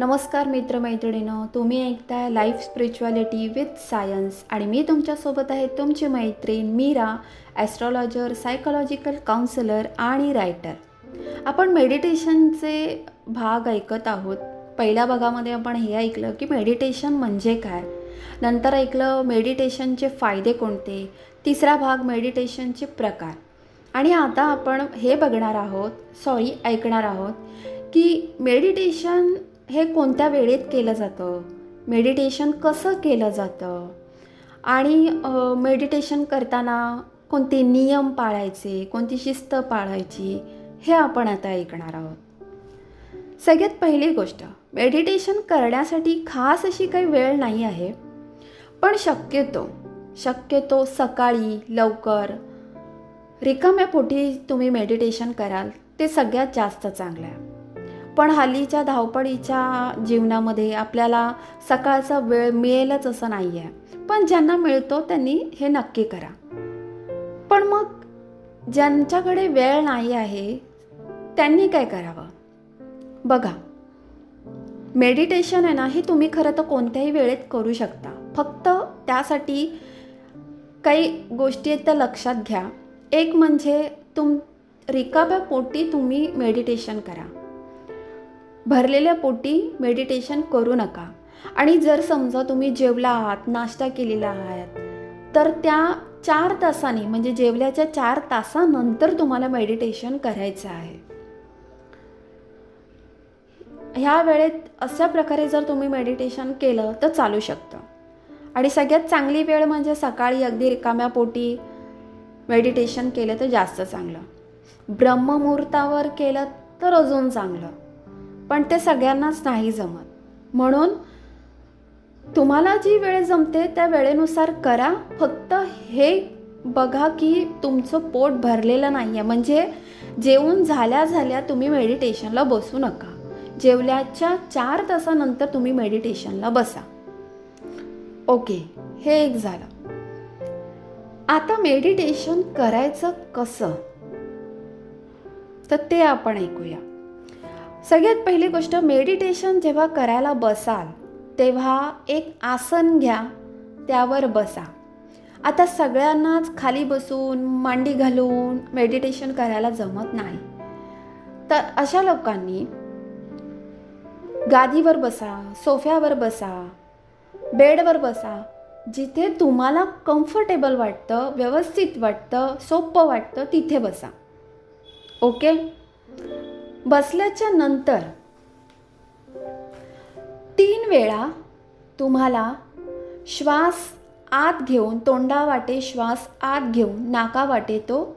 नमस्कार मित्रमैत्रिणीनं तुम्ही ऐकताय लाईफ स्पिरिच्युअलिटी विथ सायन्स आणि मी तुमच्यासोबत आहे तुमची मैत्रीण मीरा ॲस्ट्रॉलॉजर सायकोलॉजिकल काउन्सिलर आणि रायटर आपण मेडिटेशनचे भाग ऐकत आहोत. पहिल्या भागामध्ये आपण हे ऐकलं की मेडिटेशन म्हणजे काय? नंतर ऐकलं मेडिटेशनचे फायदे कोणते? तिसरा भाग मेडिटेशनचे प्रकार. आणि आता आपण हे बघणार आहोत सॉरी ऐकणार आहोत की मेडिटेशन हे कोणत्या वेळेत केलं जातं? मेडिटेशन कसं केलं जातं? आणि मेडिटेशन करताना कोणते नियम पाळायचे कोणती शिस्त पाळायची हे आपण आता ऐकणार आहोत. सगळ्यात पहिली गोष्ट मेडिटेशन करण्यासाठी खास अशी काही वेळ नाही आहे पण शक्यतो शक्यतो सकाळी लवकर रिकाम्या पोटी तुम्ही मेडिटेशन कराल ते सगळ्यात जास्त चांगलं आहे. पण हल्लीच्या धावपळीच्या जीवनामध्ये आपल्याला सकाळचा वेळ मिळेलच असं नाही आहे पण ज्यांना मिळतो त्यांनी हे नक्की करा. पण मग ज्यांच्याकडे वेळ नाही आहे त्यांनी काय करावं? बघा मेडिटेशन आहे ना हे तुम्ही खरं तर कोणत्याही वेळेत करू शकता. फक्त त्यासाठी काही गोष्टी आहेत त्या लक्षात घ्या. एक म्हणजे तुम रिकाब्या पोटी तुम्ही मेडिटेशन करा. भरलेल्या पोटी मेडिटेशन करू नका. आणि जर समजा तुम्ही जेवला आहात नाश्ता केलेला आहात तर त्या चार तासाने म्हणजे जेवल्याच्या चार तासानंतर तुम्हाला मेडिटेशन करायचं आहे. ह्या वेळेत अशा प्रकारे जर तुम्ही मेडिटेशन केलं तर चालू शकतं. आणि सगळ्यात चांगली वेळ म्हणजे सकाळी अगदी रिकाम्या पोटी मेडिटेशन केलं तर जास्त चांगलं. ब्रह्ममुहूर्तावर केलं तर अजून चांगलं. पण ते सगळ्यांनाच नाही जमत. म्हणून तुम्हाला जी वेळ जमते त्या वेळेनुसार करा. फक्त हे बघा की तुमचं पोट भरलेलं नाही आहे म्हणजे जेवून झाल्या झाल्या तुम्ही मेडिटेशनला बसू नका. जेवल्याच्या चार तासानंतर तुम्ही मेडिटेशनला बसा. ओके हे एक झालं. आता मेडिटेशन करायचं कसं? तर ते आपण ऐकूया. सगळ्यात पहिली गोष्ट मेडिटेशन जेव्हा करायला बसाल तेव्हा एक आसन घ्या त्यावर बसा. आता सगळ्यांनाच खाली बसून मांडी घालून मेडिटेशन करायला जमत नाही. तर अशा लोकांनी गादीवर बसा सोफ्यावर बसा बेडवर बसा जिथे तुम्हाला कम्फर्टेबल वाटतं व्यवस्थित वाटतं सोपं वाटतं तिथे बसा. ओके बसल्याच्या नंतर तीन वेळा तुम्हाला श्वास आत घेऊन तोंडावाटे श्वास आत घेऊन नाकावाटे तो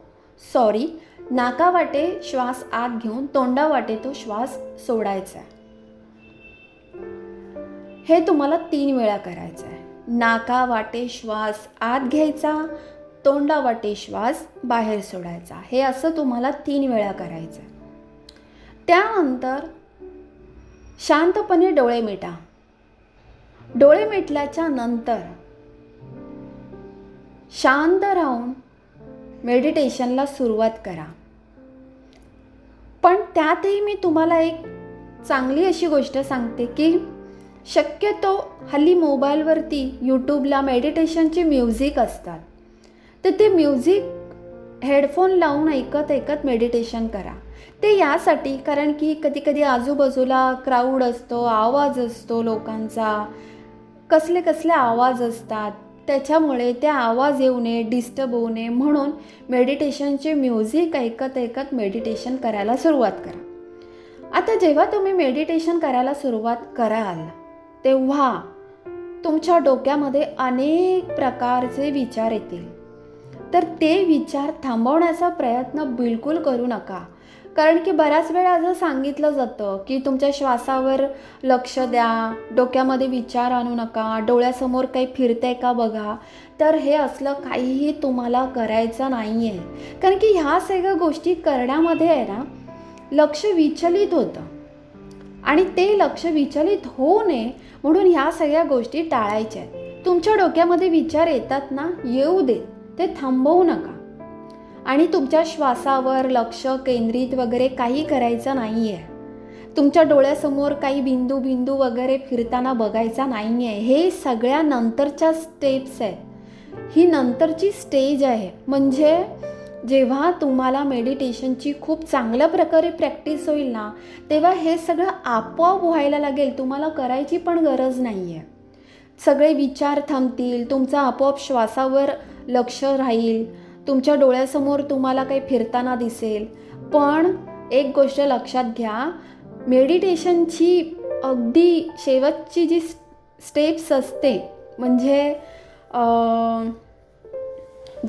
सॉरी नाकावाटे श्वास आत घेऊन तोंडावाटे तो श्वास सोडायचा आहे. हे तुम्हाला तीन वेळा करायचं आहे. नाका वाटे श्वास आत घ्यायचा तोंडावाटे श्वास बाहेर सोडायचा. हे असं तुम्हाला तीन वेळा करायचं आहे. त्यानंतर शांतपणे डोळे मिटा. डोळे मिटल्याच्या नंतर शांत राहून मेडिटेशनला सुरुवात करा. पण त्यातही मी तुम्हाला एक चांगली अशी गोष्ट सांगते की शक्यतो हल्ली मोबाईलवरती यूट्यूबला मेडिटेशनचे म्युझिक असतात. तर ते म्युझिक हेडफोन लावून ऐकत ऐकत मेडिटेशन करा. ते यासाठी कारण की कधी कधी आजूबाजूला क्राऊड असतो आवाज असतो लोकांचा. कसले कसले आवाज असतात त्याच्यामुळे ते आवाज येऊ नये डिस्टर्ब होऊ नये म्हणून मेडिटेशनचे म्युझिक ऐकत ऐकत मेडिटेशन करायला सुरुवात करा. आता जेव्हा तुम्ही मेडिटेशन करायला सुरुवात कराल तेव्हा तुमच्या डोक्यामध्ये अनेक प्रकारचे विचार येतील. तर ते विचार थांबवण्याचा प्रयत्न बिलकुल करू नका. कारण की बऱ्याच वेळा असं सांगितलं जातं की तुमच्या श्वासावर लक्ष द्या डोक्यामध्ये विचार आणू नका डोळ्यासमोर काही फिरतंय का बघा? तर हे असलं काहीही तुम्हाला करायचं नाही आहे कारण की ह्या सगळ्या गोष्टी करण्यामध्ये आहे ना लक्ष विचलित होतं. आणि ते लक्ष विचलित होऊ नये म्हणून ह्या सगळ्या गोष्टी टाळायच्या आहेत. तुमच्या डोक्यामध्ये विचार येतात ना येऊ देत. ते थांबवू नका. आणि तुमच्या श्वासावर लक्ष केंद्रित वगैरे काही करायचं नाही आहे तुमच्या डोळ्यासमोर काही बिंदू बिंदू वगैरे फिरताना बघायचा नाही आहे हे सगळ्या नंतरच्या स्टेप्स आहेत. ही नंतरची स्टेज आहे. म्हणजे जेव्हा तुम्हाला मेडिटेशनची खूप चांगल्या प्रकारे प्रॅक्टिस होईल ना तेव्हा हे सगळं आपोआप व्हायला लागेल. तुम्हाला करायची पण गरज नाही आहे सगळे विचार थांबतील. तुमचा आपोआप श्वासावर लक्ष राहील. तुमच्या डोळ्यासमोर तुम्हाला काही फिरताना दिसेल. पण एक गोष्ट लक्षात घ्या मेडिटेशनची अगदी शेवटची जी स्टेप्स असते म्हणजे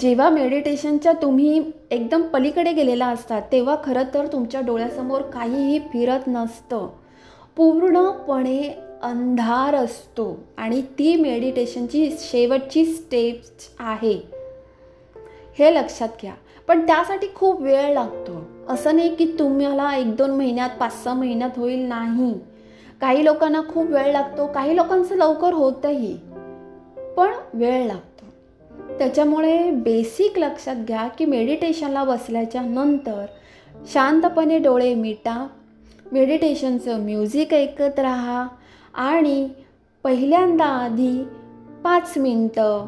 जेव्हा मेडिटेशनच्या तुम्ही एकदम पलीकडे गेलेला असतात तेव्हा खरं तर तुमच्या डोळ्यासमोर काहीही फिरत नसतं. पूर्णपणे अंधार असतो आणि ती मेडिटेशनची शेवटची स्टेप्स आहे. हे लक्षात घ्या. पण त्यासाठी खूप वेळ लागतो. असं नाही की तुम्हाला एक दोन महिन्यात पाच सहा महिन्यात होईल नाही. काही लोकांना खूप वेळ लागतो काही लोकांचं लवकर होतंही. पण वेळ लागतो. त्याच्यामुळे बेसिक लक्षात घ्या की मेडिटेशनला बसल्याच्या नंतर शांतपणे डोळे मिटा. मेडिटेशनचं म्युझिक ऐकत राहा. आणि पहिल्यांदा आधी पाच मिनटं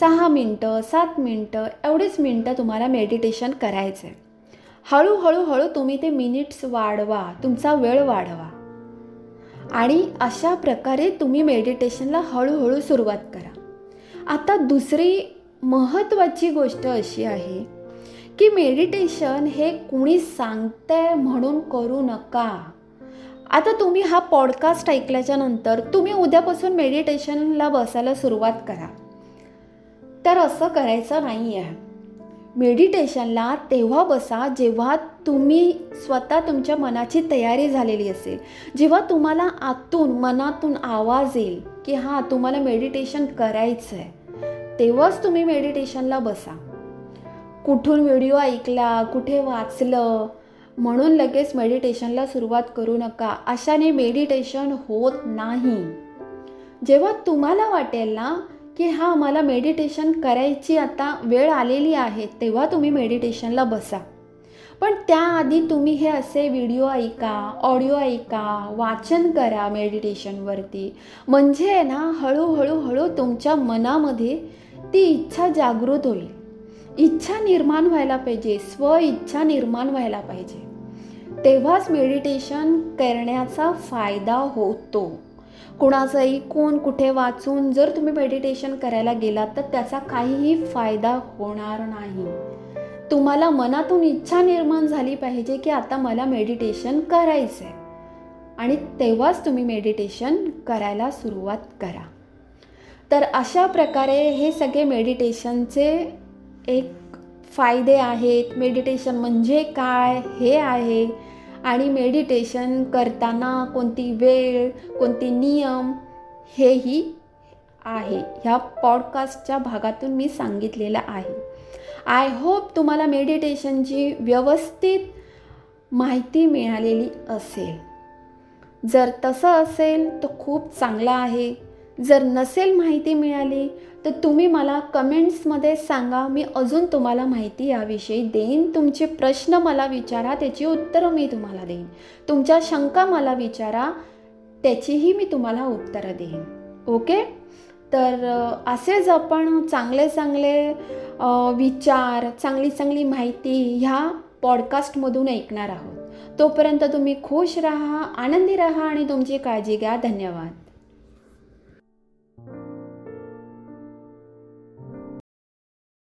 सहा मिनटं सात मिनटं एवढीच मिनटं तुम्हाला मेडिटेशन करायचं आहे. हळूहळू हळू तुम्ही ते मिनिट्स वाढवा तुमचा वेळ वाढवा. आणि अशा प्रकारे तुम्ही मेडिटेशनला हळूहळू सुरुवात करा. आता दुसरी महत्त्वाची गोष्ट अशी आहे की मेडिटेशन हे कुणी सांगतंय म्हणून करू नका. आता तुम्ही हा पॉडकास्ट ऐकल्याच्या नंतर तुम्ही उद्यापासून मेडिटेशनला बसायला सुरुवात करा. तर असं करायचं नाही आहे मेडिटेशनला तेव्हा बसा जेव्हा तुम्ही स्वतः तुमच्या मनाची तयारी झालेली असेल. जेव्हा तुम्हाला आतून मनातून आवाज येईल की हां तुम्हाला मेडिटेशन करायचं आहे तेव्हाच तुम्ही मेडिटेशनला बसा. कुठून व्हिडिओ ऐकला कुठे वाचलं म्हणून लगेच मेडिटेशनला सुरुवात करू नका. अशाने मेडिटेशन होत नाही. जेव्हा तुम्हाला वाटेल ना की हा मला मेडिटेशन करायची आता वेळ आलेली आहे तेव्हा तुम्ही मेडिटेशनला बसा. पण त्याआधी तुम्ही हे असे व्हिडिओ ऐका ऑडिओ ऐका वाचन करा मेडिटेशनवरती म्हणजे ना हळूहळू हळू तुमच्या मनामध्ये ती इच्छा जागृत होईल. इच्छा निर्माण व्हायला पाहिजे स्व इच्छा निर्माण व्हायला पाहिजे. तेव्हाच मेडिटेशन करण्याचा फायदा होतो. कुणाचं ऐकून कुठे वाचून जर तुम्ही मेडिटेशन करायला गेलात तर त्याचा काहीही फायदा होणार नाही. तुम्हाला मनातून इच्छा निर्माण झाली पाहिजे की आता मला मेडिटेशन करायचं आहे आणि तेव्हाच तुम्ही मेडिटेशन करायला सुरुवात करा. तर अशा प्रकारे हे सगळे मेडिटेशनचे एक फायदे आहेत. मेडिटेशन म्हणजे काय? हे आहे. आणि मेडिटेशन करताना कोणती वेळ कोणते नियम हेही आहे. ह्या पॉडकास्टच्या भागातून मी सांगितलेलं आहे. आय होप तुम्हाला मेडिटेशनची व्यवस्थित माहिती मिळालेली असेल. जर तसं असेल तर खूप चांगलं आहे. जर नसेल माहिती मिळाली तर तुम्ही मला कमेंट्समध्ये सांगा मी अजून तुम्हाला माहिती याविषयी देईन. तुमचे प्रश्न मला विचारा त्याची उत्तरं मी तुम्हाला देईन. तुमच्या शंका मला विचारा त्याचीही मी तुम्हाला उत्तरं देईन. ओके? तर असेच आपण चांगले चांगले विचार चांगली चांगली माहिती ह्या पॉडकास्टमधून ऐकणार आहोत. तोपर्यंत तुम्ही खुश राहा आनंदी राहा आणि तुमची काळजी घ्या. धन्यवाद.